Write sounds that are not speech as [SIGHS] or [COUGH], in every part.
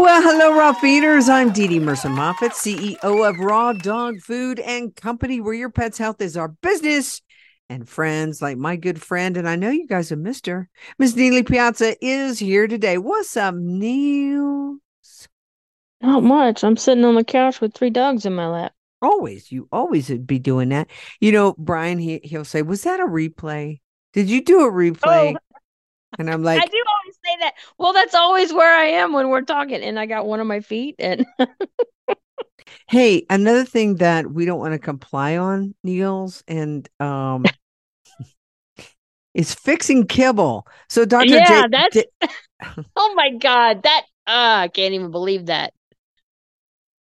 Well, hello, raw feeders. I'm DeDe Mercer Moffat, CEO of Raw Dog Food and Company, where your pet's health is our business. And friends like my good friend, and I know you guys have missed her, Miss Nealy Piazza is here today. What's up, Neil? Not much. I'm sitting on the couch with three dogs in my lap. Always, you always would be doing that. You know, Brian, he he'll say, "Was that a replay? Did you do a replay?" Oh, and I'm [LAUGHS] like, I do that. Well, that's always where I am when we're talking, and I got one on my feet, and [LAUGHS] Hey, another thing that we don't want to comply on, Niels, and um [LAUGHS] is fixing kibble. So Dr. yeah, J- that's. [LAUGHS] Oh my god, that uh, I can't even believe that.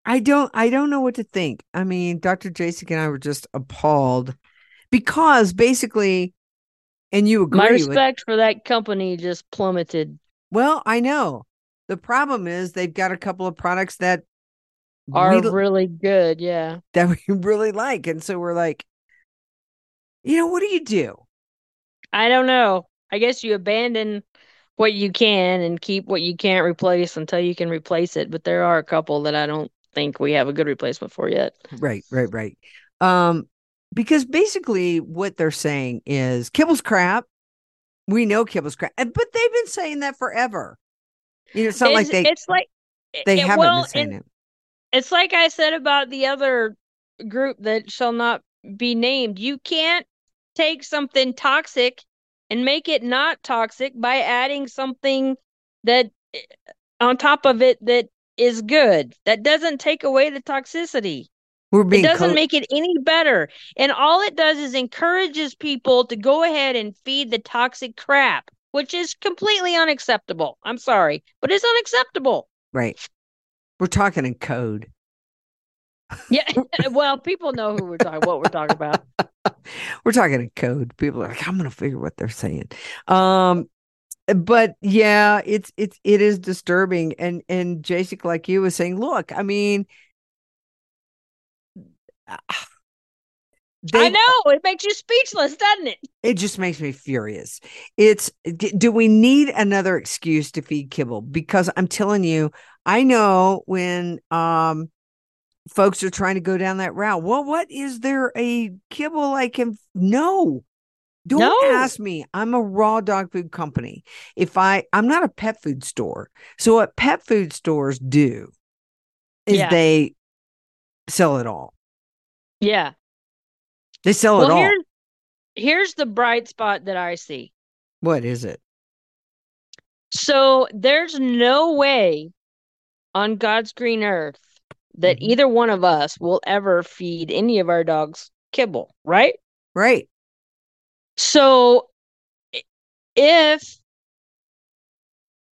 I don't I don't know what to think. I mean, Dr. Jasek and I were just appalled because basically and you agree My with respect for that company just plummeted. Well, I know. The problem is they've got a couple of products that Are we, really good, yeah. that we [LAUGHS] really like. And so we're like, you know, what do you do? I don't know. I guess you abandon what you can and keep what you can't replace until you can replace it. But there are a couple that I don't think we have a good replacement for yet. Right, right, right. Um, because basically what they're saying is kibble's crap. We know kibble's crap, but they've been saying that forever. You know, it's not like they it's like they it- haven't well, been saying and it. It's like I said about the other group that shall not be named. You can't take something toxic and make it not toxic by adding something that eh, on top of it that is good. That doesn't take away the toxicity. We're It doesn't co- make it any better. And all it does is encourages people to go ahead and feed the toxic crap, which is completely unacceptable. I'm sorry, but it's unacceptable. right. We're talking in code. Yeah. [LAUGHS] well, people know who we're talking what we're talking about. [LAUGHS] We're talking in code. People are like, I'm gonna figure what they're saying. Um, but yeah, it's it's it is disturbing. And and Jason, like you was saying, look, I mean, [SIGHS] I they've- know it makes you speechless, doesn't it? it just makes me furious. It's do we need another excuse to feed kibble? Because I'm telling you, I know when um folks are trying to go down that route. Well, what is there a kibble I can no. Don't No. ask me. I'm a raw dog food company. If I I'm not a pet food store. So what pet food stores do is Yeah. they sell it all. Yeah. They sell it all. here's here's the bright spot that I see. What is it? So there's no way on God's green earth that Mhm. either one of us will ever feed any of our dogs kibble, right? Right. So if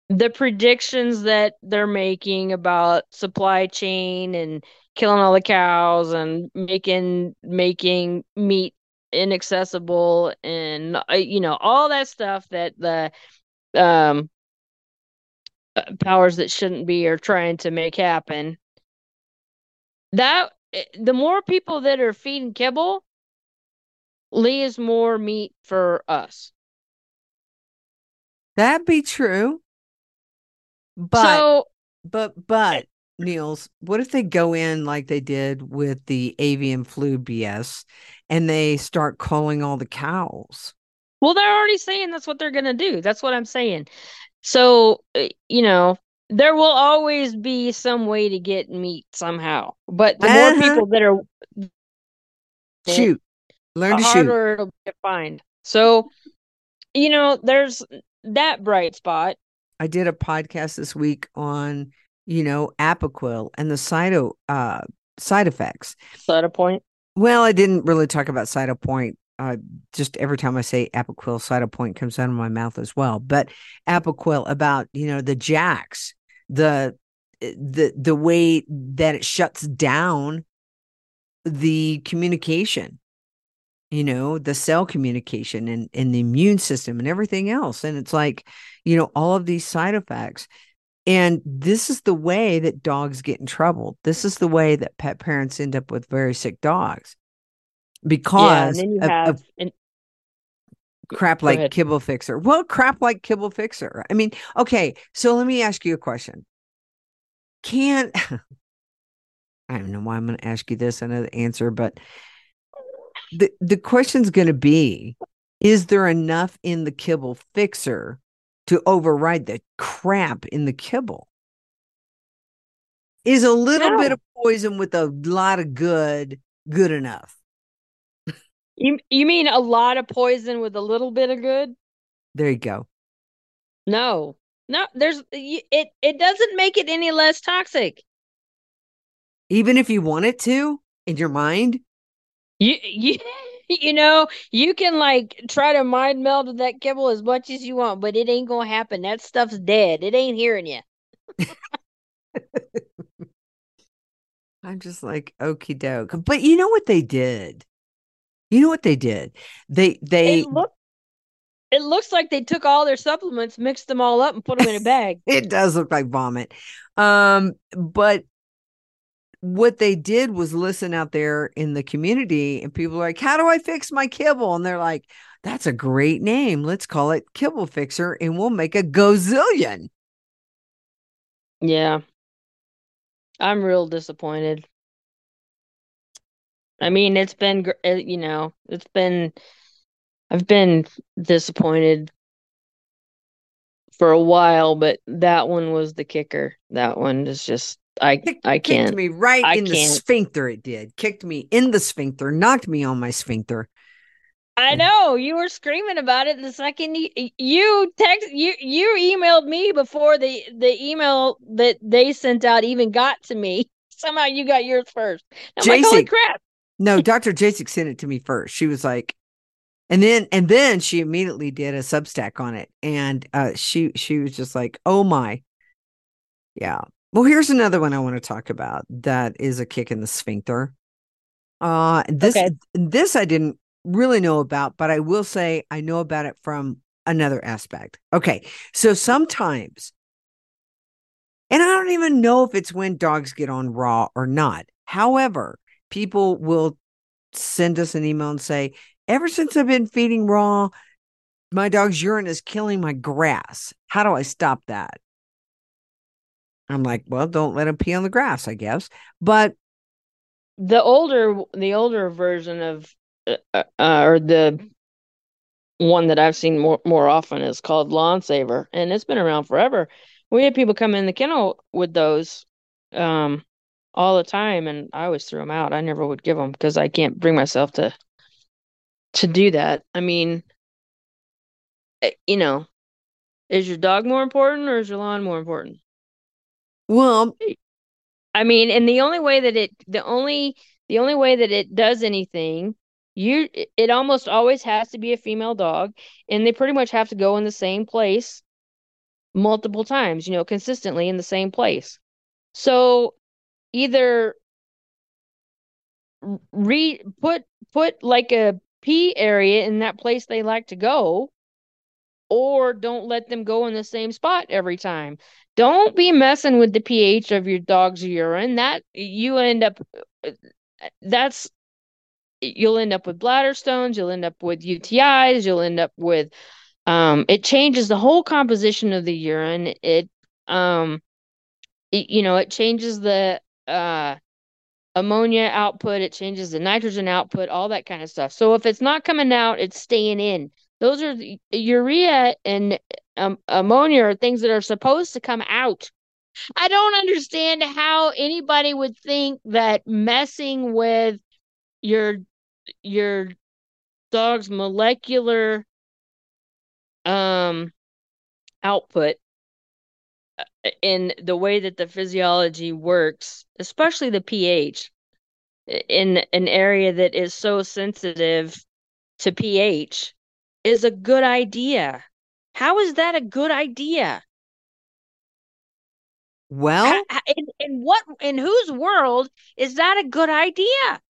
the predictions that they're making about supply chain and killing all the cows and making making meat inaccessible and uh, you know all that stuff that the um uh, powers that shouldn't be are trying to make happen that eh, the more people that are feeding kibble leaves more meat for us That be true. But so but but Niels, what if they go in like they did with the avian flu BS and they start calling all the cows? Well, they're already saying that's what they're going to do. That's what I'm saying. So, uh, you know, there will always be some way to get meat somehow. But the more Uh-huh. people that are, Shoot. Learn to shoot. harder it'll be to find. So, you know, there's that bright spot. I did a podcast this week on, you know, Apoquel and the cyto uh side effects. Set a point. Well, I didn't really talk about Cytopoint. Uh, just every time I say Apoquel, Cytopoint comes out of my mouth as well. But Apoquel about you know the JAKs, the the the way that it shuts down the communication you know the cell communication and, and the immune system and everything else and it's like you know all of these side effects and this is the way that dogs get in trouble. This is the way that pet parents end up with very sick dogs. Because yeah, and then you of, have of and crap like ahead. kibble fixer. Well crap like kibble fixer. I mean okay so let me ask you a question. Can't [LAUGHS] i don't know why i'm going to ask you this i know the answer but the the question's going to be is there enough in the kibble fixer to override the crap in the kibble is a little bit of poison with a lot of good good enough you you mean a lot of poison with a little bit of good? there you go No. No, there's it it doesn't make it any less toxic. even if you want it to in your mind You you [LAUGHS] you know, you can like try to mind meld with that kibble as much as you want, but it ain't gonna happen. That stuff's dead. It ain't hearing you. [LAUGHS] I'm just like okie doke. But you know what they did? You know what they did? They they It look it looks like they took all their supplements, mixed them all up, and put them in a bag. [LAUGHS] it does look like vomit. Um, but what they did was listen out there in the community, and people are like, How do I fix my kibble? And they're like, That's a great name. Let's call it Kibble Fixer, and we'll make a gazillion. Yeah. I'm real disappointed. I mean, it's been, uh, you know, it's been, I've been disappointed for a while, but that one was the kicker. That one is just, I, Kicked, I can't. Kicked me right I in the can't. sphincter. It did. Kicked me in the sphincter, knocked me on my sphincter. I know you were screaming about it the second you you text you you emailed me before the the email that they sent out even got to me. [LAUGHS] Somehow you got yours first. I'm like, holy crap! No, Dr. Jasek sent it to me first. She was like, and then and then she immediately did a substack on it. And uh she she was just like, oh my. Yeah. Well, here's another one I want to talk about that is a kick in the sphincter. Uh this Okay. this I didn't really know about, but I will say I know about it from another aspect. Okay. So sometimes and I don't even know if it's when dogs get on raw or not. However, people will send us an email and say, ever since I've been feeding raw, my dog's urine is killing my grass. How do I stop that? I'm like, well, don't let him pee on the grass, I guess. But The older the older version of uh, uh, or the one that I've seen more more often is called Lawn Saver, and it's been around forever. We had people come in the kennel with those um all the time, and I always threw them out. I never would give them because I can't bring myself to to do that. I mean, eh, you know, is your dog more important or is your lawn more important? Well, I mean, and the only way that it the only the only way that it does anything, you it- almost always has to be a female dog, and they pretty much have to go in the same place multiple times, you know, consistently in the same place. So either re put put like a pee area in that place they like to go, or don't let them go in the same spot every time. Don't be messing with the pH of your dog's urine. That you end up that's you'll end up with bladder stones, you'll end up with UTIs, you'll end up with um it changes the whole composition of the urine. It um it, you know, it changes the uh ammonia output, it changes the nitrogen output, all that kind of stuff. So if it's not coming out, it's staying in. Those are urea and um, ammonia are things that are supposed to come out. I don't understand how anybody would think that messing with your your dog's molecular um output uh, in the way that the physiology works, especially the pH in an area that is so sensitive to pH is a good idea. How is that a good idea? Well, in, in what in whose world is that a good idea?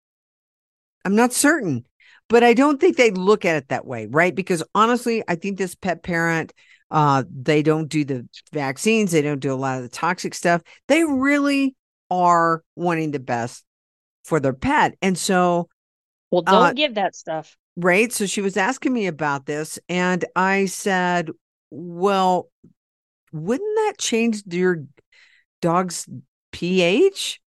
I'm not certain, but I don't think they look at it that way, right? Because honestly, I think this pet parent, uh, they don't do the vaccines, they don't do a lot of the toxic stuff. They really are wanting the best for their pet. And so, Well, don't Uh, give that stuff. Right. So she was asking me about this, and I said, Well, wouldn't that change your dog's pH?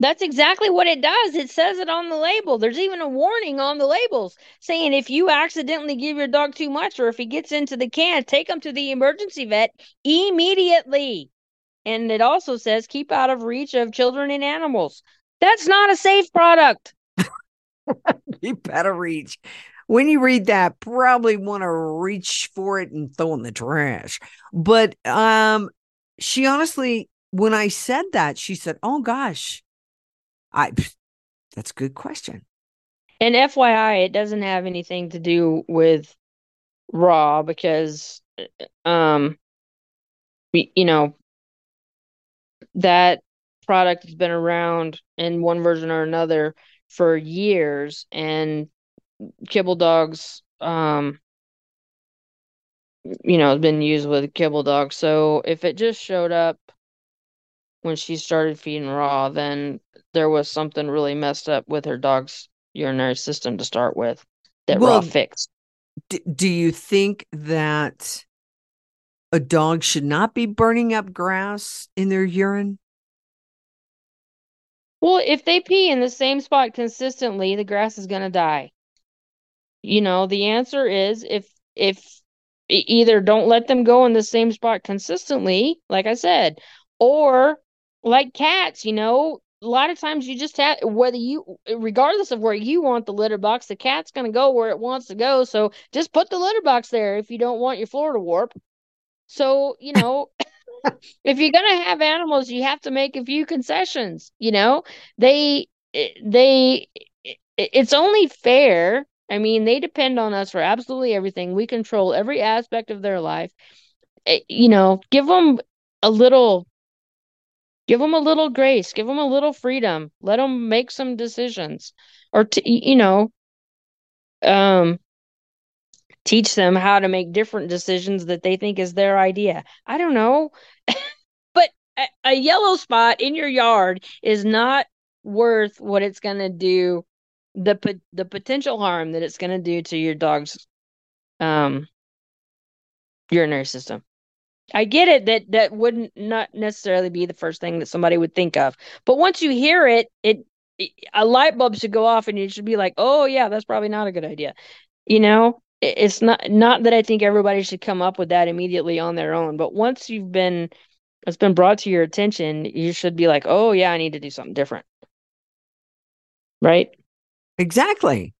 That's exactly what it does. It says it on the label. There's even a warning on the labels saying if you accidentally give your dog too much or if he gets into the can, take him to the emergency vet immediately. And it also says keep out of reach of children and animals. That's not a safe product. [LAUGHS] [LAUGHS] you better reach. When you read that, probably want to reach for it and throw in the trash. But um, she honestly, when I said that, she said, "Oh gosh, I." That's a good question. And FYI, it doesn't have anything to do with raw because um y- you know that product has been around in one version or another for years and kibble dogs um you know has been used with kibble dogs so if it just showed up when she started feeding raw then there was something really messed up with her dog's urinary system to start with that raw fixed D- do you think that a dog should not be burning up grass in their urine? Well, if they pee in the same spot consistently, the grass is going to die. You know, the answer is if if either don't let them go in the same spot consistently, like I said, or like cats, you know, a lot of times you just have whether you regardless of where you want the litter box, the cat's going to go where it wants to go. So just put the litter box there if you don't want your floor to warp. So, you know, if you're going to have animals, you have to make a few concessions, you know? They they it's only fair. I mean, they depend on us for absolutely everything. We control every aspect of their life. Eh, You know, give them a little give them a little grace, give them a little freedom. Let them make some decisions or to, you know, um teach them how to make different decisions that they think is their idea. I don't know. [LAUGHS] But a, a yellow spot in your yard is not worth what it's going to do the po- the potential harm that it's going to do to your dog's um urinary system. I get it that that wouldn't not necessarily be the first thing that somebody would think of. But once you hear it, it, it a light bulb should go off and you should be like, "Oh yeah, that's probably not a good idea." You know, it's not not that I think everybody should come up with that immediately on their own, but once you've been it's been brought to your attention, you should be like, "Oh yeah, I need to do something different." Right? Exactly.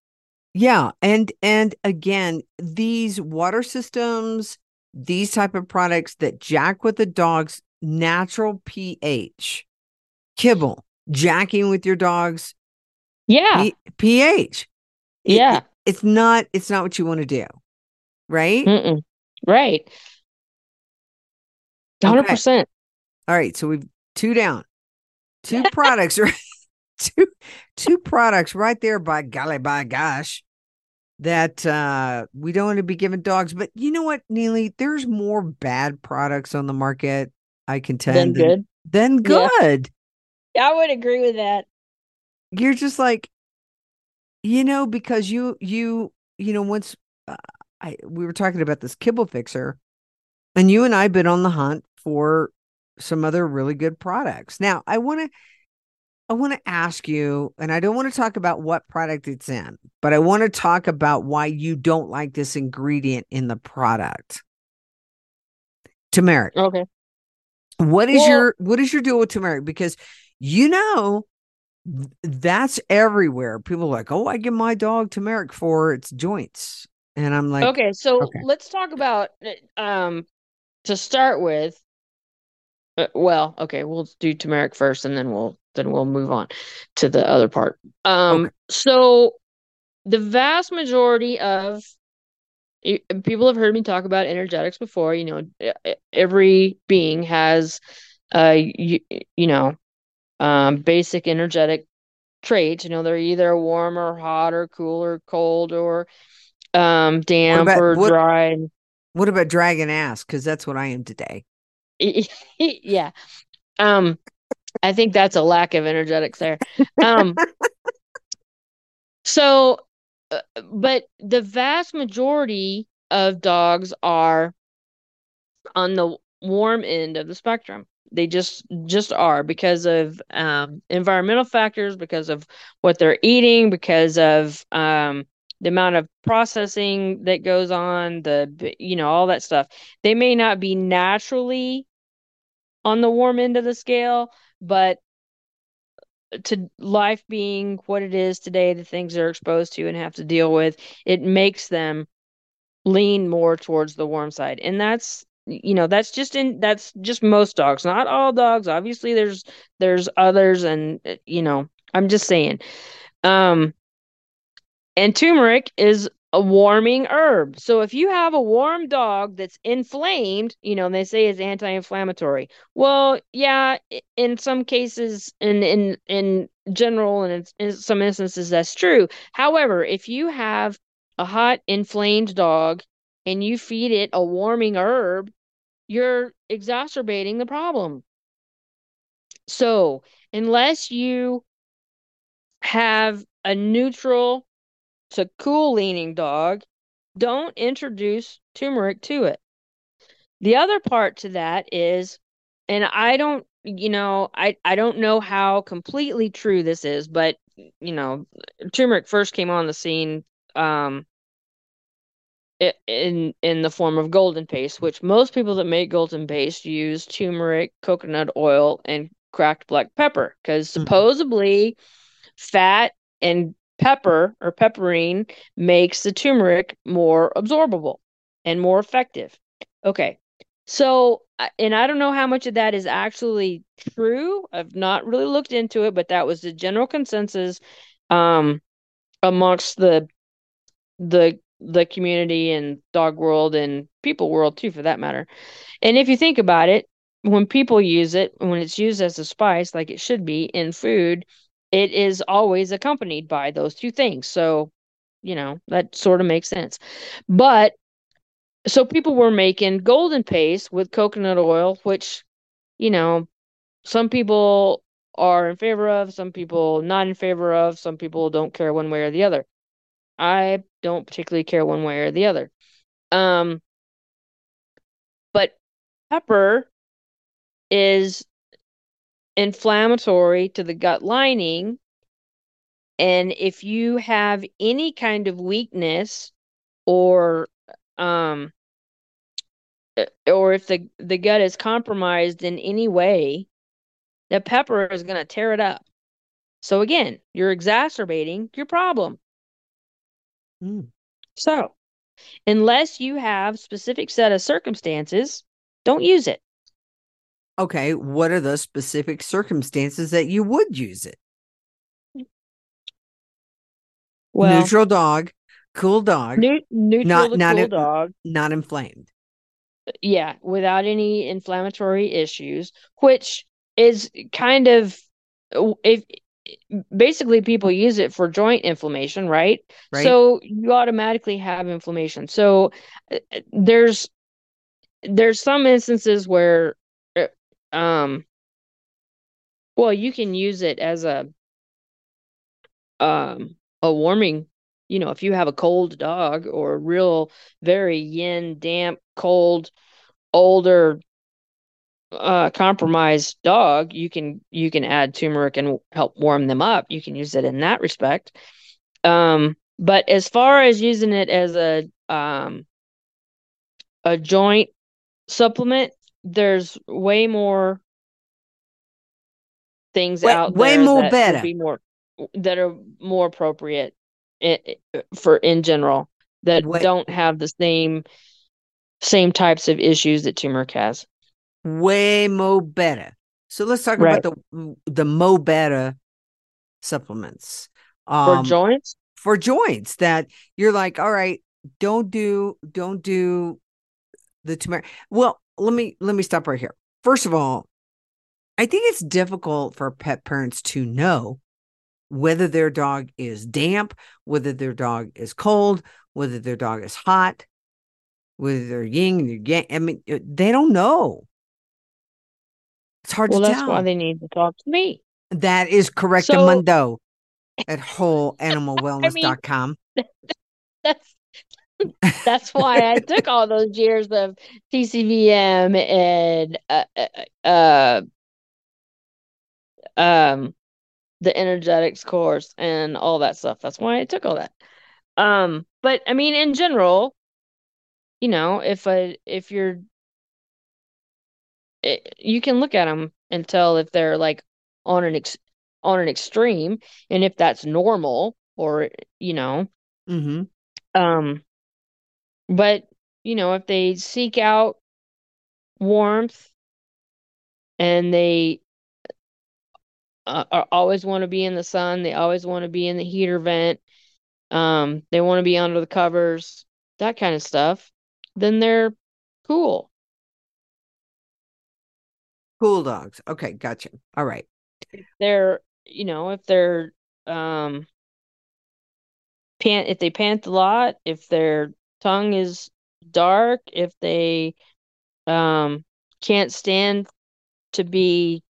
Yeah, and and again, these water systems, these type of products that jack with the dog's natural pH, kibble, jacking with your dog's Yeah. PH. Yeah. it- it's not it's not what you want to do. Right? Mm-mm. Right. 100%. All right, so we've two down. Two [LAUGHS] products, right? two two products right there by golly by gosh that uh we don't want to be giving dogs. But you know what, Nealy? There's more bad products on the market, I contend. Then good. Than good Yeah. good. I would agree with that. You're just like, you know, because you you you know, once uh, I we were talking about this kibble fixer, and you and I been on the hunt for some other really good products. Now, I want to I want to ask you, and I don't want to talk about what product it's in, but I want to talk about why you don't like this ingredient in the product. Turmeric. Okay. What is Well- your what is your deal with turmeric? Because you know that's everywhere. People are like, oh, I give my dog turmeric for its joints, and I'm like, Okay, so okay. let's talk about uh, um to start with. Uh, well, okay, we'll do turmeric first, and then we'll then we'll move on to the other part. Um, Okay. so the vast majority of people have heard me talk about energetics before. You know, every being has uh you, you know um basic energetic traits you know they're either warm or hot or cool or cold or um damp about- or what- dry What about dragon ass? Because that's what I am today. [LAUGHS] yeah um i think that's a lack of energetics there um so uh, but the vast majority of dogs are on the warm end of the spectrum they just just are because of um environmental factors because of what they're eating because of um the amount of processing that goes on the you know all that stuff they may not be naturally on the warm end of the scale, but to life being what it is today, the things they're exposed to and have to deal with, it makes them lean more towards the warm side. And that's you know, that's just in that's just most dogs, not all dogs. Obviously there's there's others and uh, you know, I'm just saying. Um and turmeric is a warming herb. So if you have a warm dog that's inflamed, you know, they say it's anti-inflammatory. Well, yeah, in some cases, in in in general, and in, in some instances, that's true. However, if you have a hot, inflamed dog and you feed it a warming herb, you're exacerbating the problem. So unless you have a neutral to cool leaning dog, don't introduce turmeric to it. The other part to that is, and I don't, you know, I, I don't know how completely true this is, but you know, turmeric first came on the scene um in in the form of golden paste, which most people that make golden paste use turmeric, coconut oil, and cracked black pepper because Mhm. supposedly fat and pepper or piperine makes the turmeric more absorbable and more effective. Okay. So, and I don't know how much of that is actually true. I've not really looked into it, but that was the general consensus um amongst the the the community and dog world and people world too for that matter. And if you think about it, when people use it, when it's used as a spice like it should be in food, it is always accompanied by those two things. So, you know, that sort of makes sense. But so people were making golden paste with coconut oil, which, you know, some people are in favor of, some people not in favor of, some people don't care one way or the other. I don't particularly care one way or the other. Um, but pepper is inflammatory to the gut lining. And if you have any kind of weakness or um or if the the gut is compromised in any way, the pepper is going to tear it up. So again, you're exacerbating your problem. Mm. So, unless you have specific set of circumstances, don't use it. Okay, what are the specific circumstances that you would use it? Well, Neutral dog, cool dog, neu- neutral Not- not cool it- dog. not inflamed. Yeah, without any inflammatory issues, which is kind of if basically people use it for joint inflammation, right? Right. So you automatically have inflammation. So uh, there's there's some instances where uh, um well, you can use it as a um a warming, you know, if you have a cold dog or a real very yin, damp, cold, older uh compromised dog, you can you can add turmeric and help warm them up. You can use it in that respect. Um but as far as using it as a um a joint supplement, there's way more things Way- out way more that better. be more that are more appropriate for in general that Way- don't have the same same types of issues that turmeric has. Way mo better. So let's talk Right. about the the mo better supplements. For Um, joints, for joints that you're like, all right, don't do don't do the turmeric. Well, let me let me stop right here. First of all, I think it's difficult for pet parents to know whether their dog is damp, whether their dog is cold, whether their dog is hot, whether they're yin, they're yang. I mean, uh, they don't know. It's hard Well, to that's tell. why they need to talk to me. that is correct, So- Mundo [LAUGHS] at wholeanimalwellness.com. [LAUGHS] That's that's why I took all those years of TCVM and uh, uh, uh um the energetics course and all that stuff. That's why I took all that. Um, but I mean, in general, you know, if a if you're, it, you can look at them and tell if they're like on an ex on an extreme, and if that's normal or you know, hmm um, but you know, if they seek out warmth and they uh, are always want to be in the sun, they always want to be in the heater vent, um, they want to be under the covers, that kind of stuff, then they're cool. Cool dogs. Okay, gotcha. All right. If They're, you know, if they're um pant if they pant a lot, if their tongue is dark, if they um can't stand to be,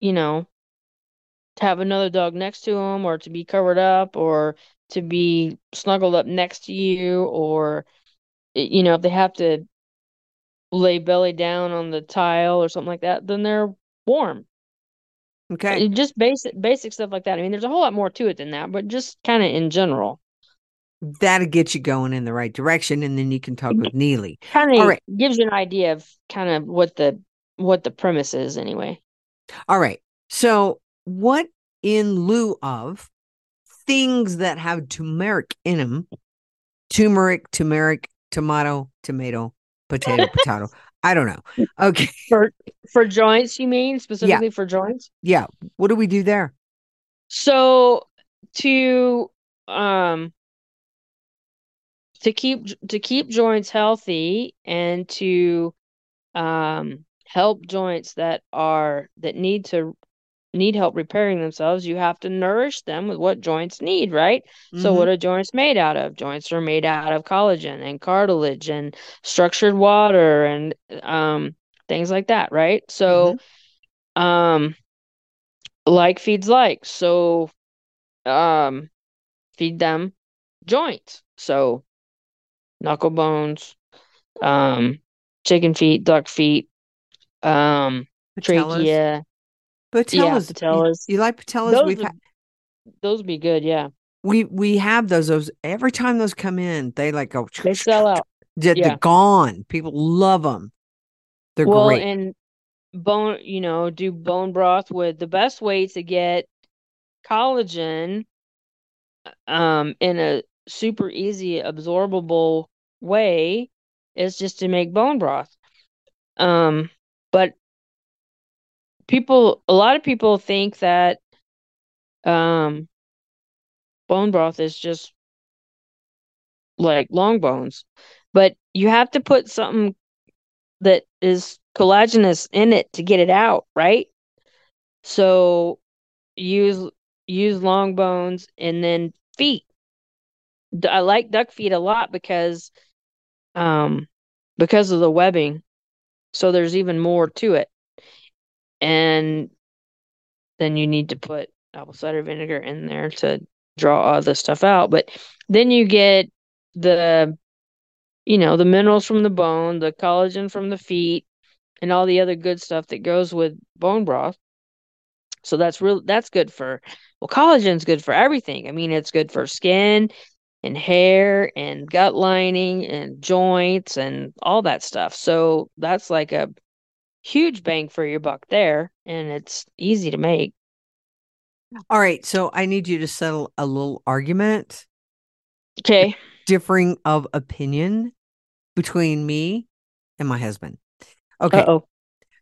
you know, to have another dog next to them or to be covered up or to be snuggled up next to you or you know, if they have to lay belly down on the tile or something like that, then they're warm. Okay. Uh, Just basic basic stuff like that. I mean, there's a whole lot more to it than that, but just kind of in general. That'll get you going in the right direction, and then you can talk with [LAUGHS] Nealy. Kind of right. gives you an idea of kind of what the what the premise is anyway. All right. So, what in lieu of things that have turmeric in them, turmeric, turmeric, tomato, tomato, potato, potato. I don't know. Okay. [LAUGHS] For for joints, you mean specifically for joints? Yeah. What do we do there? So to um to keep to keep joints healthy and to um help joints that are that need to need help repairing themselves, you have to nourish them with what joints need, right? So Mhm. what are joints made out of? Joints are made out of collagen and cartilage and structured water and um things like that, right? So um like feeds like. So um feed them joints. So knuckle bones, um chicken feet, duck feet, um Patellas. trachea. Patellas. Yeah, You- patellas. You, like patellas? Those We've would, had those would be good, yeah. we we have those. Those every time those come in, they like go. They sell out. [TSK] They're, yeah. they're gone. People love them. They're Well, great. and bone, you know, do bone broth with the best way to get collagen um in a super easy absorbable way is just to make bone broth. Um, but people, a lot of people think that um bone broth is just like long bones, but you have to put something that is collagenous in it to get it out, right? So use use long bones and then feet. i like duck feet a lot because um because of the webbing. So there's even more to it. And then you need to put apple cider vinegar in there to draw all this stuff out. But then you get the you know, the minerals from the bone, the collagen from the feet, and all the other good stuff that goes with bone broth. So that's real that's good for well, collagen's good for everything. I mean, it's good for skin and hair and gut lining and joints and all that stuff. So that's like a huge bang for your buck there, and it's easy to make. All right. So I need you to settle a little argument, Okay. differing of opinion between me and my husband. Okay. Uh-oh.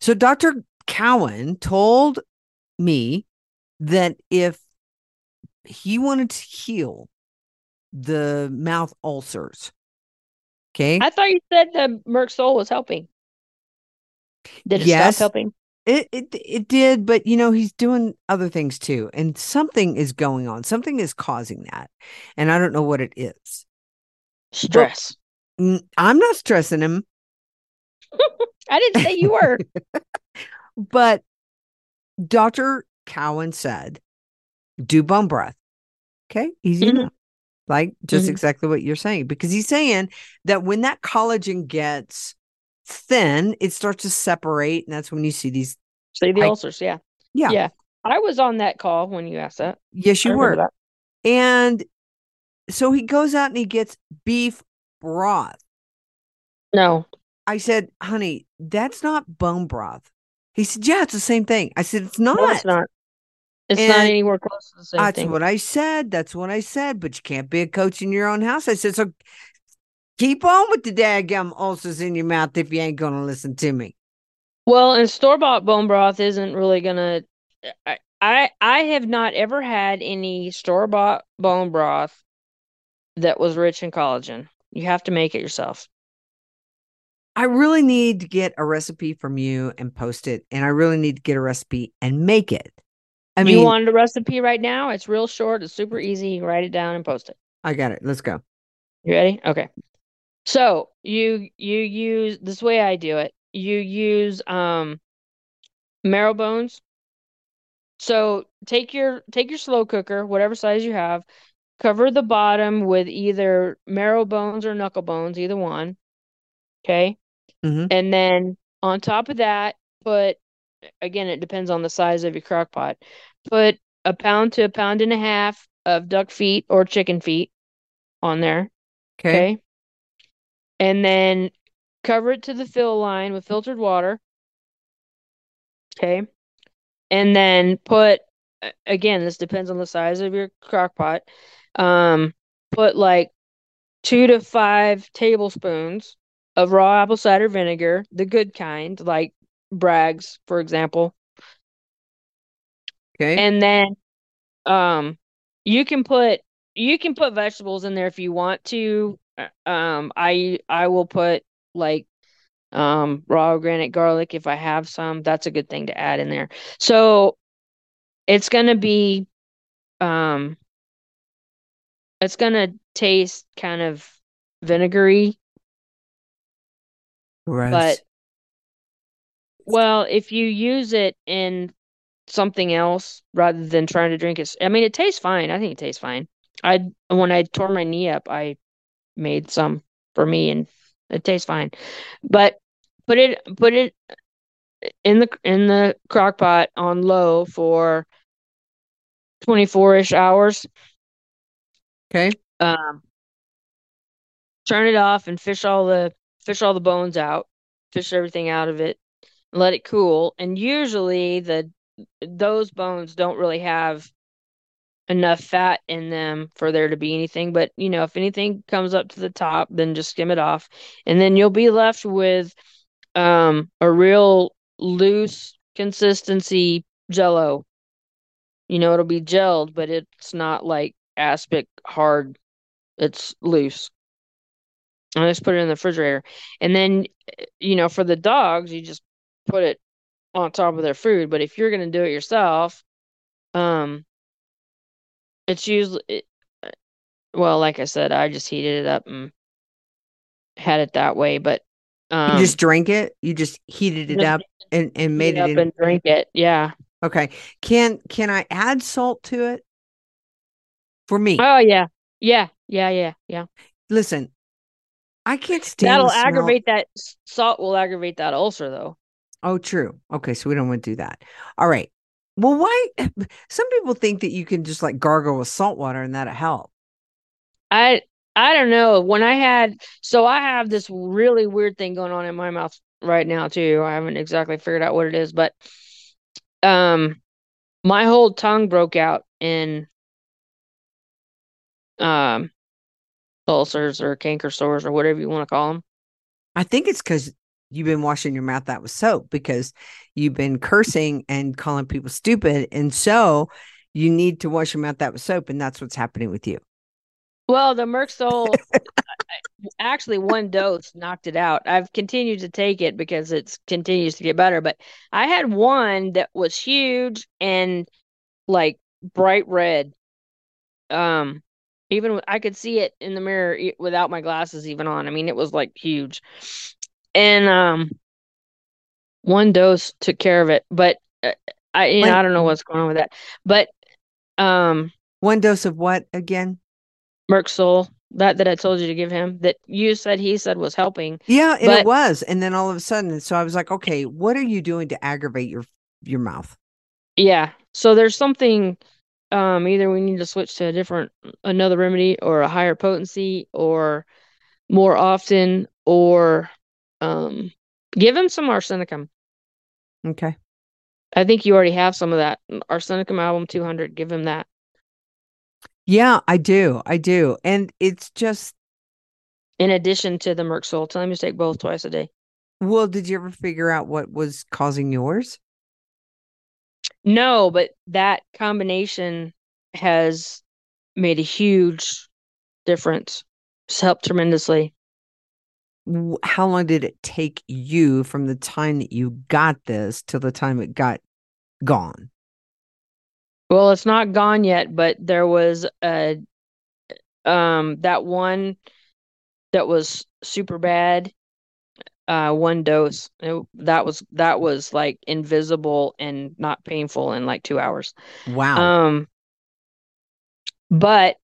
So Dr. Cowan told me that if he wanted to heal the mouth ulcers, okay, I thought you said the Merc Sol was helping. Did it Yes. stop helping? It, it it did, but you know he's doing other things too, and something is going on. Something is causing that, and I don't know what it is. Stress. I'm not stressing him, [LAUGHS] I didn't say you were. [LAUGHS] but Doctor Cowan said, "Do bone breath." Okay, easy Mhm. enough. Like just Mhm. exactly what you're saying, because he's saying that when that collagen gets thin, it starts to separate, and that's when you see these. See the I- ulcers, yeah. Yeah, Yeah. I was on that call when you asked that. yes, you were. that. And so he goes out and he gets beef broth. No. I said, honey, that's not bone broth. He said, yeah, it's the same thing. I said, it's not. No, it's not. It's not anywhere close to the same That's thing. That's what I said. That's what I said. But you can't be a coach in your own house. I said, so keep on with the daggum ulcers in your mouth if you ain't going to listen to me. Well, and store bought bone broth isn't really gonna. I, I I have not ever had any store bought bone broth that was rich in collagen. You have to make it yourself. I really need to get a recipe from you and post it. And I really need to get a recipe and make it. I mean, you wanted a recipe right now? It's real short. It's super easy. You can write it down and post it. I got it. Let's go. You ready? Okay. So you you use this way I do it. You use um marrow bones. So take your take your slow cooker, whatever size you have, cover the bottom with either marrow bones or knuckle bones, either one. Okay. Mhm. And then on top of that, put again, it depends on the size of your crock pot. Put a pound to a pound and a half of duck feet or chicken feet on there. Okay. Okay. And then cover it to the fill line with filtered water. Okay. And then put, again, this depends on the size of your crock pot. Um, put like two to five tablespoons of raw apple cider vinegar, the good kind, like Bragg's, for example. Okay. And then um you can put you can put vegetables in there if you want to. Uh, Um I I will put like um raw organic garlic if I have some. That's a good thing to add in there. So it's going to be um it's going to taste kind of vinegary, Gross. but well, if you use it in something else rather than trying to drink it. i mean, it tastes fine. I think it tastes fine. I when I tore my knee up, I made some for me, and it tastes fine. But put it put it in the in the crock pot on low for 24-ish hours. okay. Um, turn it off and fish all the fish all the bones out, fish everything out of it, let it cool. And usually the those bones don't really have enough fat in them for there to be anything. But you know, if anything comes up to the top, then just skim it off, and then you'll be left with um a real loose consistency jello. You know, it'll be gelled, but it's not like aspic hard. It's loose. I just put it in the refrigerator. And then, eh, you know, for the dogs, you just put it on top of their food. But if you're going to do it yourself, um, it's usually, it, uh, well, like I said, I just heated it up and had it that way. But, um, you just drank it. You just heated it up and, and made it up in. and drink it. Yeah. Okay. Can can I add salt to it? For me, Oh, yeah. Yeah. Yeah. Yeah. Yeah. listen, I can't stand That'll aggravate that salt will aggravate that ulcer though. Oh, true. Okay, so we don't want to do that. All right. Well, why? [SIGHS] Some people think that you can just like gargle with salt water and that'll help. I I don't know. When I had so I have this really weird thing going on in my mouth right now too. I haven't exactly figured out what it is, but um my whole tongue broke out in um ulcers or canker sores or whatever you want to call them. I think it's because you've been washing your mouth out with soap because you've been cursing and calling people stupid. And so you need to wash mouth out with soap. And that's what's happening with you. Well, the Merc Sol [LAUGHS] actually one dose knocked it out. I've continued to take it because it continues to get better. But I had one that was huge and like bright red. Um, even I could see it in the mirror without my glasses even on. I mean, it was like huge, and um, one dose took care of it. But uh, I, you know, I don't know what's going on with that. But um, one dose of what again? Merc Sol that that I told you to give him that you said he said was helping. Yeah, and but, it was. And then all of a sudden, so I was like, okay, what are you doing to aggravate your your mouth? Yeah. So there's something um either we need to switch to a different another remedy or a higher potency or more often or um give him some arsenicum. Okay. I think you already have some of that. Arsenicum album 200, give him that. Yeah, I do. I do. And it's just in addition to the Merc Sol. Tell him to take both twice a day. Well, did you ever figure out what was causing yours? No, but that combination has made a huge difference. It's helped tremendously. How long did it take you from the time that you got this till the time it got gone? Well, it's not gone yet, but there was a um that one that was super bad. Uh, one dose. It, that was that was like invisible and not painful in like two hours. Wow. Um, but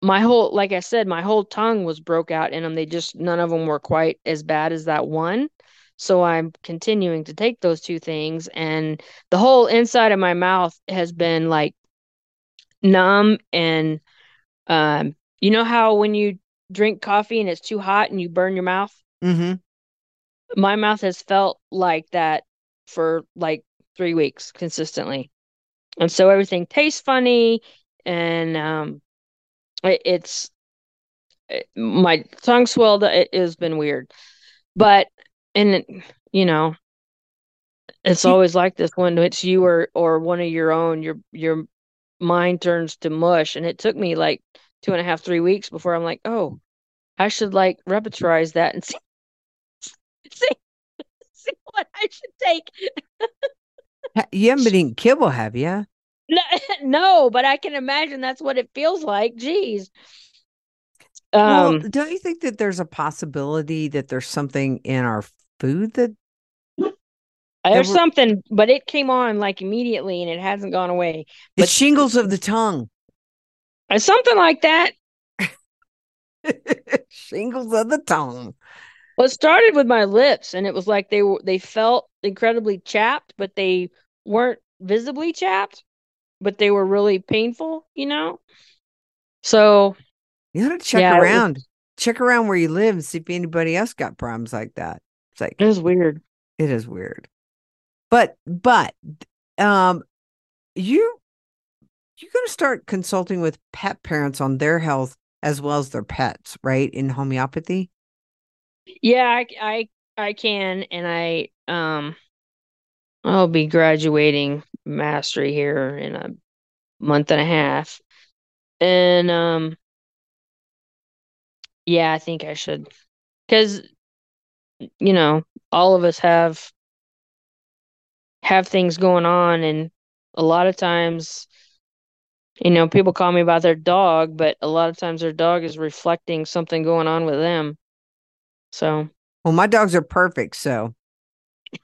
my whole, like I said, my whole tongue was broke out in them. They just none of them were quite as bad as that one. So I'm continuing to take those two things, and the whole inside of my mouth has been like numb. And um, you know how when you drink coffee and it's too hot and you burn your mouth? Mm-hmm. My mouth has felt like that for like three weeks consistently. And so everything tastes funny, and um, it's it, my tongue swelled. It has been weird, but and you know it's always like this when it's you or or one of your own your your mind turns to mush. And it took me like two and a half three weeks before i'm like oh i should like repertorize that and [LAUGHS] see see, see what i should take. You haven't been eating kibble have you no, [LAUGHS] no but i can imagine that's what it feels like jeez um, well, don't you think that there's a possibility that there's something in our food that there's something, but it came on like immediately and it hasn't gone away. But it's shingles of the tongue. Uh, something like that. [LAUGHS] shingles of the tongue. Well, it started with my lips, and it was like they were they felt incredibly chapped, but they weren't visibly chapped, but they were really painful, you know. So you got to check yeah, around. Was, check around where you live and see if anybody else got problems like that. It's like it is weird. It is weird. But but um you you're going to start consulting with pet parents on their health as well as their pets, right? In homeopathy? Yeah, I I I can and I um I'll be graduating mastery here in a month and a half. And um yeah, I think I should cuz you know, all of us have have things going on and a lot of times you know people call me about their dog but a lot of times their dog is reflecting something going on with them so well my dogs are perfect so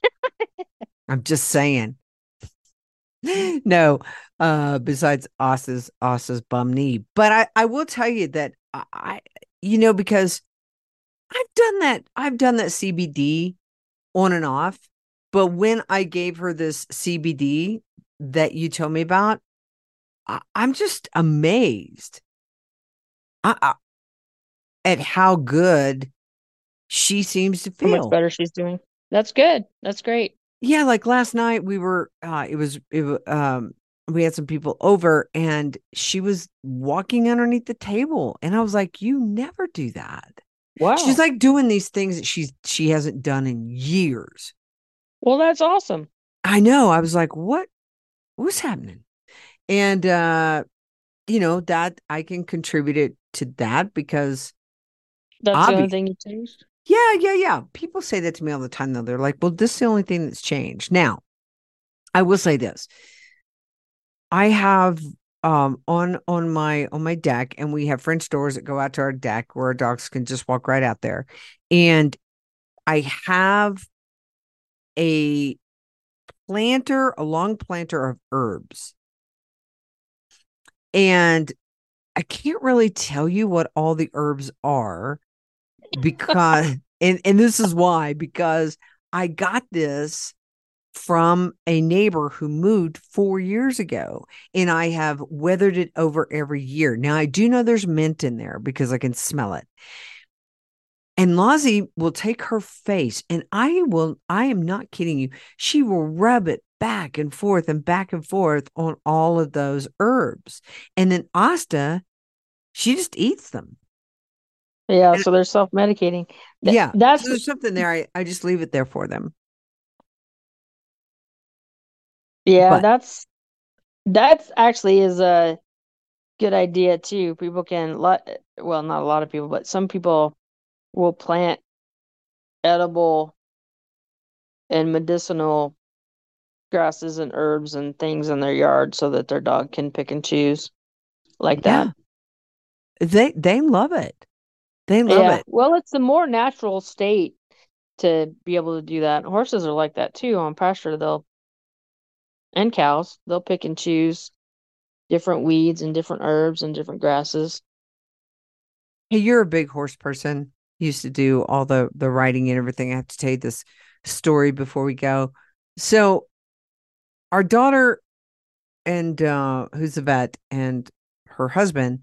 [LAUGHS] i'm just saying [LAUGHS] no uh besides Osa's Osa's bum knee but i i will tell you that i you know because i've done that i've done that cbd on and off but when I gave her this CBD that you told me about, I, am just amazed I, I, at how good she seems to feel. How much better she's doing. That's good. That's great. Yeah, like last night we were. Uh, it was. It um. We had some people over, and she was walking underneath the table, and I was like, "You never do that." Wow. She's like doing these things that she's she hasn't done in years. Well, that's awesome. I know. I was like, what? What's happening? And, uh, you know, that I can contribute it to that because That's the only thing you changed. Yeah, yeah, yeah. People say that to me all the time, though. They're like, well, this is the only thing that's changed. Now, I will say this. I have um on on my on my deck, and we have French doors that go out to our deck where our dogs can just walk right out there. And I have a planter, a long planter of herbs. And I can't really tell you what all the herbs are because and and this is why because I got this from a neighbor who moved 4 years ago and I have weathered it over every year. Now I do know there's mint in there because I can smell it. And Lozzie will take her face and I will I am not kidding you. She will rub it back and forth and back and forth on all of those herbs. And then Asta she just eats them. Yeah, so they're self-medicating. Th- yeah. that's so there's something there. I, I just leave it there for them. yeah, but- that's that's actually is a good idea too. People can lot well, not a lot of people, but some people will plant edible and medicinal grasses and herbs and things in their yard so that their dog can pick and choose like that. They they love it. They love Yeah. it. Well, it's a more natural state to be able to do that. Horses are like that too on pasture. They'll and cows, they'll pick and choose different weeds and different herbs and different grasses. Hey, you're a big horse person. You used to do all the the riding and everything. I have to tell you this story before we go. So our daughter and uh who's a vet and her husband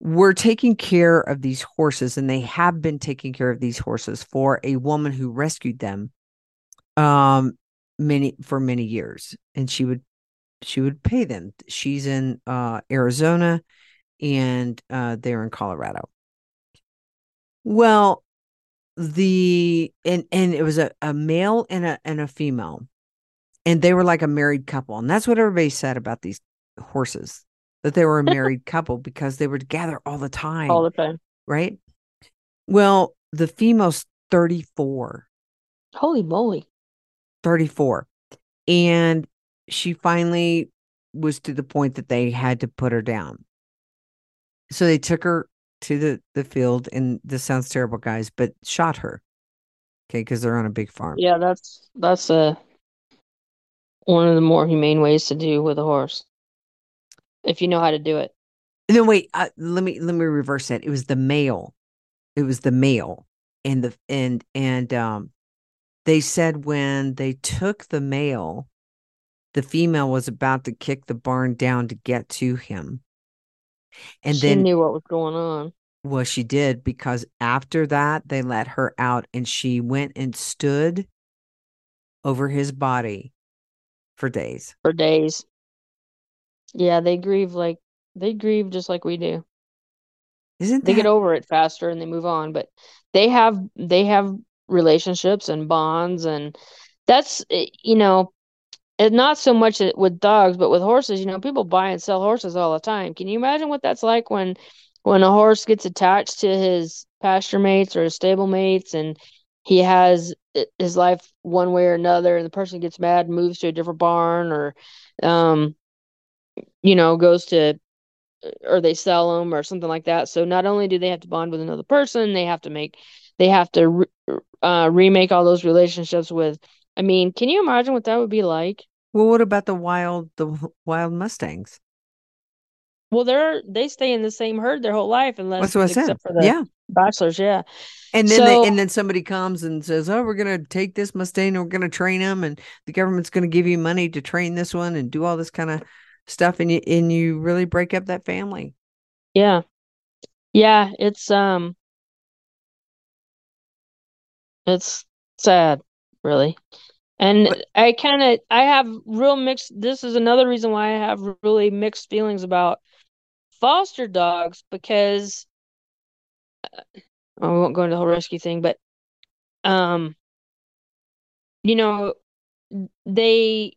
were taking care of these horses and they have been taking care of these horses for a woman who rescued them um many for many years and she would she would pay them. She's in uh arizona and uh they're in colorado. Well the and and it was a, a male and a and a female and they were like a married couple and that's what everybody said about these horses that they were a [LAUGHS] married couple because they were together all the time all the time. right well the female's 34 Holy moly. 34 and she finally was to the point that they had to put her down so they took her to the the field and this sounds terrible guys but shot her okay because they're on a big farm Yeah, that's that's a one of the more humane ways to do with a horse. If you know how to do it. no wait uh, let me let me reverse that it was the male it was the male and the and and um they said when they took the male the female was about to kick the barn down to get to him and she then knew what was going on. Well, she did because after that, they let her out and she went and stood over his body for days. for days. Yeah, they grieve like they grieve just like we do. Isn't They that get over it faster and they move on, but they have they have relationships and bonds and that's eh, you know, and not so much with dogs, but with horses, you know, people buy and sell horses all the time. Can you imagine what that's like when when a horse gets attached to his pasture mates or his stable mates and he has his life one way or another and the person gets mad and moves to a different barn or um you know goes to or they sell them or something like that so not only do they have to bond with another person they have to make they have to re- uh remake all those relationships with i mean can you imagine what that would be like well, what about the wild the wild Mustangs? well they're they stay in the same herd their whole life unless That's what I said. except for the Yeah. bachelors yeah And then So- they, and then somebody comes and says, "Oh, we're going to take this Mustang and we're going to train them and the government's going to give you money to train this one and do all this kind of stuff and you and you really break up that family." Yeah. Yeah, it's um it's sad, really. And But- I kind of I have real mixed this is another reason why I have really mixed feelings about foster dogs because uh, I won't go into the whole rescue thing, but um you know they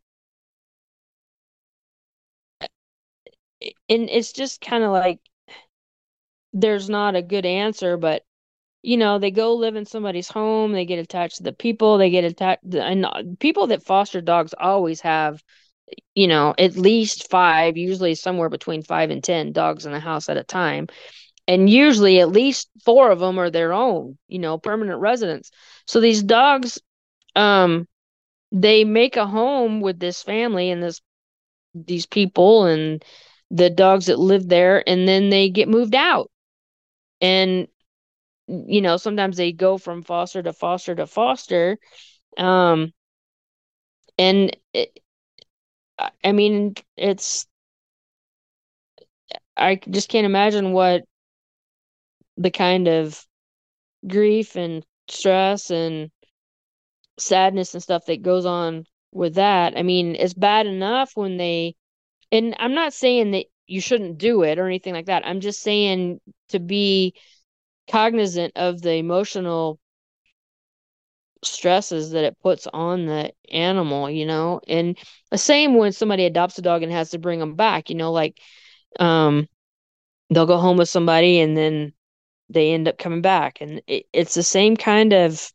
and it's just kind of like there's not a good answer, but you know, they go live in somebody's home, they get attached to the people, they get attached and people that foster dogs always have you know, at least 5, usually somewhere between 5 and 10 dogs in the house at a time. And usually at least 4 of them are their own, you know, permanent residents. So these dogs um they make a home with this family and this these people and the dogs that live there and then they get moved out and you know sometimes they go from foster to foster to foster um and it, i mean it's i just can't imagine what the kind of grief and stress and sadness and stuff that goes on with that. I mean, it's bad enough when they, and I'm not saying that you shouldn't do it or anything like that. I'm just saying to be cognizant of the emotional stresses that it puts on the animal, you know, and the same when somebody adopts a dog and has to bring them back, you know, like, um, they'll go home with somebody and then they end up coming back. And it, it's the same kind of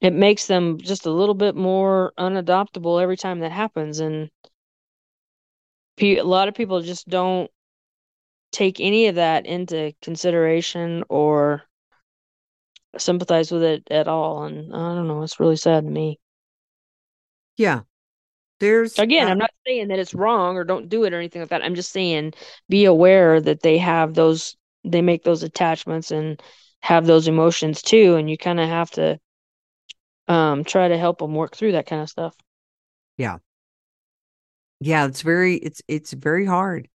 it makes them just a little bit more unadoptable every time that happens. And a lot of people just don't take any of that into consideration or sympathize with it at all and i don't know it's really sad to me. Yeah. There's again uh, i'm not saying that it's wrong or don't do it or anything like that i'm just saying be aware that they have those they make those attachments and have those emotions too and you kind of have to um try to help them work through that kind of stuff. Yeah yeah it's very it's it's very hard.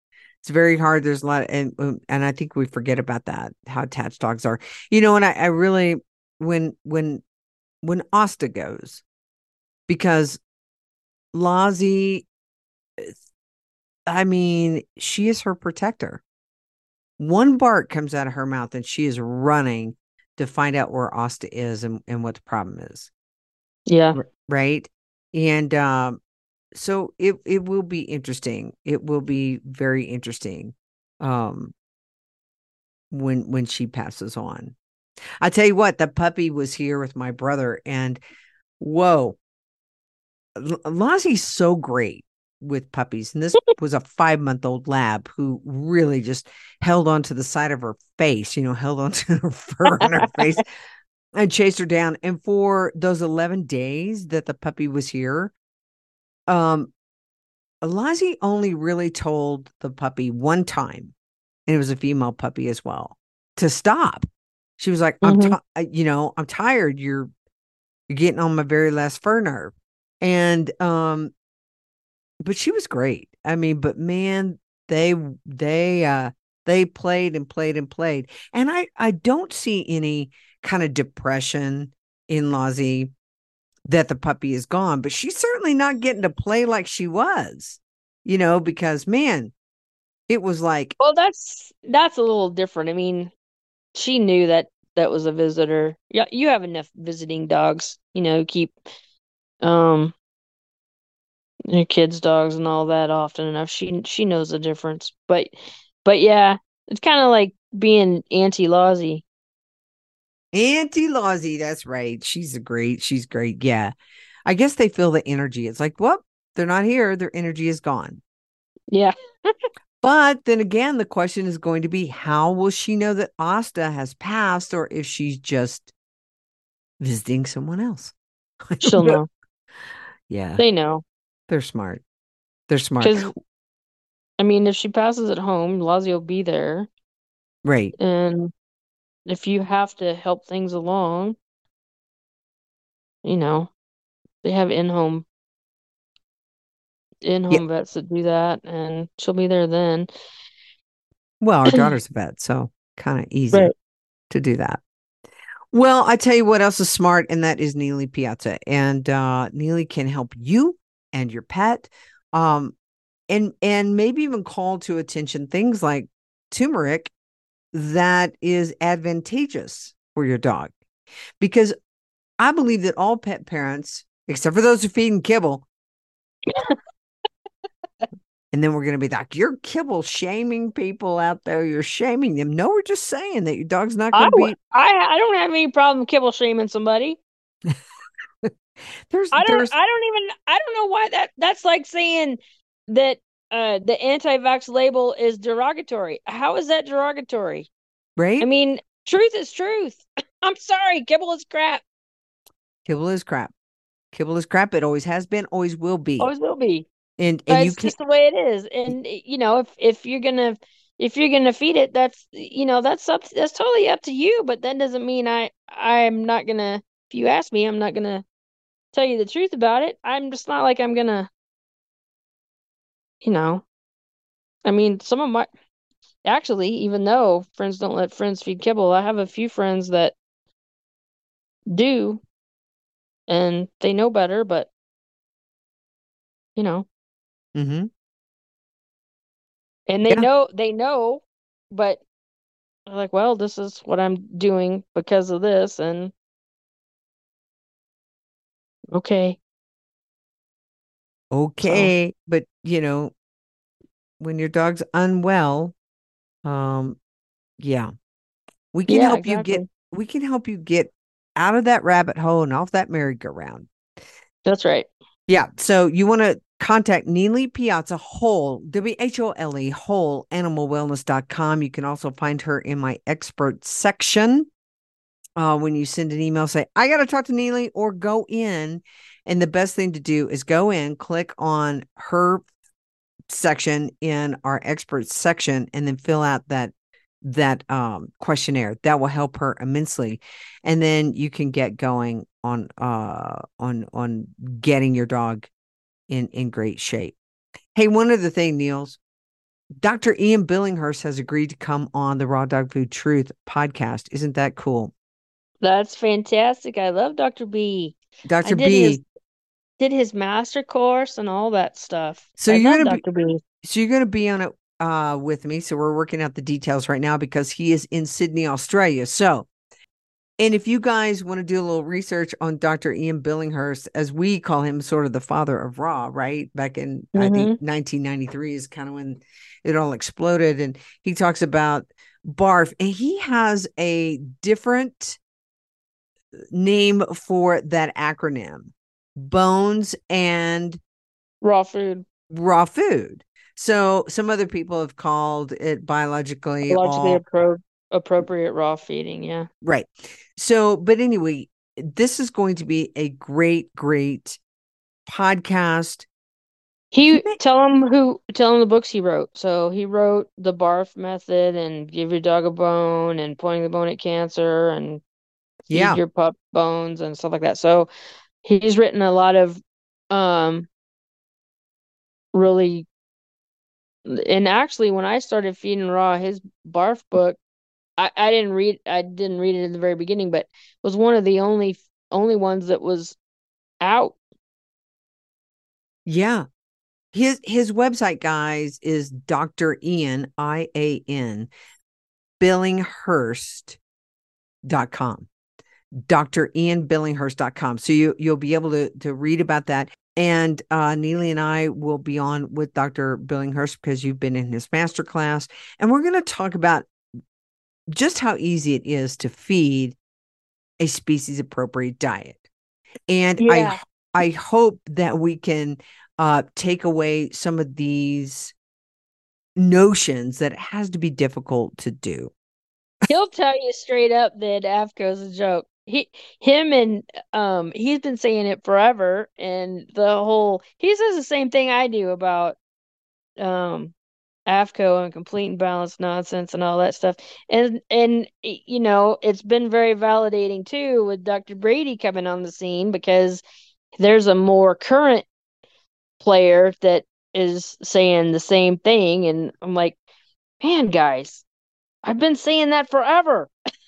It's very hard. There's a lot and um, and i think we forget about that how attached dogs are. You know and i, I really when when when asta goes because Lozzie i mean she is her protector. One bark comes out of her mouth and she is running to find out where asta is and, and what the problem is. Yeah. Right. And um, so it it will be interesting. It will be very interesting um when when she passes on. I tell you what, the puppy was here with my brother and whoa. Lozzie's so great with puppies. And this [LAUGHS] was a five month old lab who really just held onto the side of her face, you know, held onto [LAUGHS] her fur on her face [LAUGHS] and chased her down. And for those 11 days that the puppy was here, um, Lozzie only really told the puppy one time, and it was a female puppy as well, to stop. She was like, "I'm, mm-hmm. t- you know, I'm tired. You're, you're getting on my very last fur nerve," and um, but she was great. I mean, but man, they they uh they played and played and played, and I I don't see any kind of depression in Lozzie that the puppy is gone, but she's certainly not getting to play like she was, you know, because man, it was like Well, that's that's a little different. I mean, she knew that that was a visitor. Yeah, you have enough visiting dogs, you know, keep um your kids' dogs and all that often enough. She she knows the difference. But but yeah, it's kind of like being auntie Lozzie. Auntie Lozzie, that's right. She's a great, she's great. Yeah. I guess they feel the energy. It's like, well, they're not here. Their energy is gone. Yeah. but then again, the question is going to be how will she know that Asta has passed or if she's just visiting someone else? She'll know. [LAUGHS] Yeah. They know. They're smart. They're smart. I mean, if she passes at home, Lozzie will be there. Right. And if you have to help things along, you know, they have in-home in-home yeah. vets that do that, and she'll be there then. Well, our [CLEARS THROAT] daughter's a vet, so kind of easy right. to do that. Well, I tell you what else is smart, and that is Nealy Piazza. And uh Nealy can help you and your pet. Um and and maybe even call to attention things like turmeric that is advantageous for your dog. Because I believe that all pet parents, except for those who feed and kibble, [LAUGHS] And then we're going to be like, you're kibble shaming people out there. You're shaming them. No, we're just saying that your dog's not going to be. I I don't have any problem kibble shaming somebody. [LAUGHS] There's, I don't there's, I don't even I don't know why that that's like saying that uh the anti-vax label is derogatory. How is that derogatory? right? I mean, truth is truth. [LAUGHS] I'm sorry, kibble is crap. kibble is crap. Kibble is crap. It always has been, always will be. Always will be. and But and you it's just the way it is. And you know, if if you're gonna if you're gonna feed it, that's you know, that's up that's totally up to you. But that doesn't mean I I'm not gonna if you ask me, I'm not gonna tell you the truth about it. I'm just not like I'm gonna you know. I mean, some of my actually, even though friends don't let friends feed kibble, I have a few friends that do and they know better, but you know, hmm and they Yeah. know they know, but they're like, well, this is what I'm doing because of this, and okay, Okay, but you know, when your dog's unwell, um, yeah, we can yeah, help you get. We can help you get out of that rabbit hole and off that merry-go-round. That's right. Yeah. So you want to contact Nealy Piazza Whole, W H O L E, whole animalwellness.com. You can also find her in my expert section. Uh, when you send an email, say, I got to talk to Nealy, or go in. And the best thing to do is go in, click on her section in our experts section, and then fill out that that um questionnaire that will help her immensely and then you can get going on uh on on getting your dog in in great shape hey one other thing niels dr ian billinghurst has agreed to come on the raw dog food truth podcast isn't that cool That's fantastic. I love Dr. B. dr b his did his master course and all that stuff. So I you're gonna be- Dr. B. so you're going to be on it uh with me so we're working out the details right now because he is in sydney australia so and if you guys want to do a little research on dr ian billinghurst as we call him sort of the father of raw right back in i think 1993 is kind of when it all exploded and he talks about barf and he has a different name for that acronym bones and Raw food. raw food. So some other people have called it biologically Biologically all appro- appropriate raw feeding, yeah. right. So, but anyway, this is going to be a great, great podcast. He tell him who tell him the books he wrote. So he wrote the barf method and give your dog a bone and pointing the bone at cancer and feed Yeah. your pup bones and stuff like that. So he's written a lot of um really and actually when I started feeding raw his barf book I, I didn't read I didn't read it in the very beginning but was one of the only only ones that was out. Yeah. His his website, guys, is Dr. Ian, I A N, Billinghurst.com. Dr. Ian Billinghurst.com. So you you'll be able to to read about that. And uh Nealy and I will be on with Dr. Billinghurst because you've been in his master class. And we're gonna talk about just how easy it is to feed a species appropriate diet. And Yeah. I I hope that we can uh take away some of these notions that it has to be difficult to do. He'll tell you straight up that AAFCO's a joke. He, him, and um, he's been saying it forever, and the whole he says the same thing I do about um AAFCO and complete and balanced nonsense and all that stuff. And and you know, it's been very validating too with Dr. Brady coming on the scene because there's a more current player that is saying the same thing, and I'm like, man, guys, I've been saying that forever. [LAUGHS]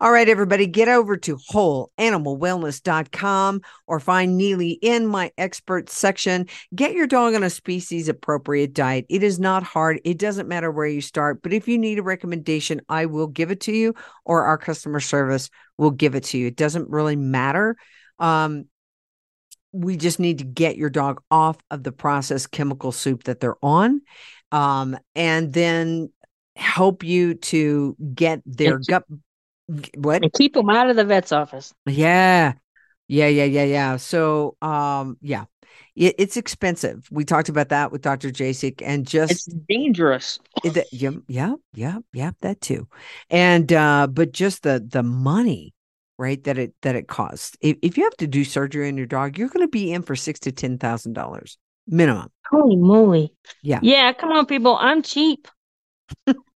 All right, everybody, get over to wholeanimalwellness.com or find Nealy in my expert section. Get your dog on a species appropriate diet. It is not hard. It doesn't matter where you start, but if you need a recommendation, I will give it to you or our customer service will give it to you. It doesn't really matter. Um, we just need to get your dog off of the processed chemical soup that they're on um, and then help you to get their gut what And keep them out of the vet's office. yeah yeah yeah yeah yeah so um yeah it, it's expensive we talked about that with dr jasek and just It's dangerous. it- yeah, yeah, yeah, yeah, that too. And uh, but just the the money, right? That it that it costs. If if you have to do surgery on your dog, you're going to be in for six to ten thousand dollars minimum. Holy moly. Yeah. Yeah, come on, people. I'm cheap. [LAUGHS]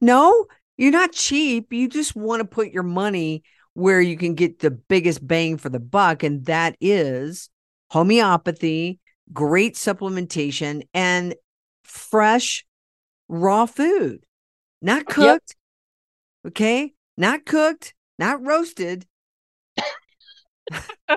No, you're not cheap. You just want to put your money where you can get the biggest bang for the buck, and that is homeopathy, great supplementation, and fresh raw food, not oh, cooked. Okay, not cooked, not roasted. [LAUGHS]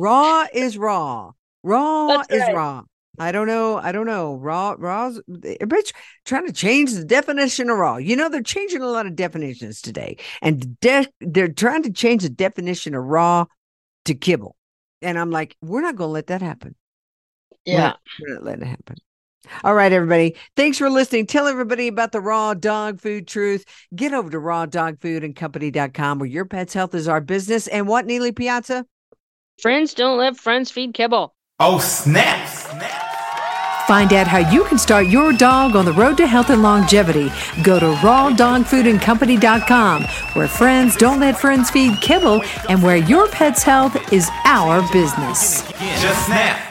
raw is raw. Raw That's is right. raw. I don't know. I don't know. Raw, raw's eh, everybody's trying to change the definition of raw. You know, they're changing a lot of definitions today, and de- they're trying to change the definition of raw to kibble. And I'm like, we're not going to let that happen. We're Yeah. not- we're not letting it happen. All right, everybody. Thanks for listening. Tell everybody about the raw dog food truth. Get over to rawdogfoodandcompany.com where your pet's health is our business. And what, Nealy Piazza? Friends don't let friends feed kibble. Oh, snap! Snap! Find out how you can start your dog on the road to health and longevity. Go to rawdogfoodandcompany.com, where friends don't let friends feed kibble and where your pet's health is our business. Just snap!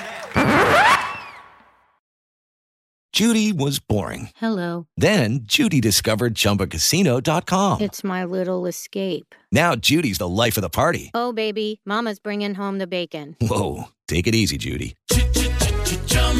Judy was boring. Hello. Then Judy discovered ChumbaCasino.com. It's my little escape. Now Judy's the life of the party. Oh, baby, Mama's bringing home the bacon. Whoa, take it easy, Judy.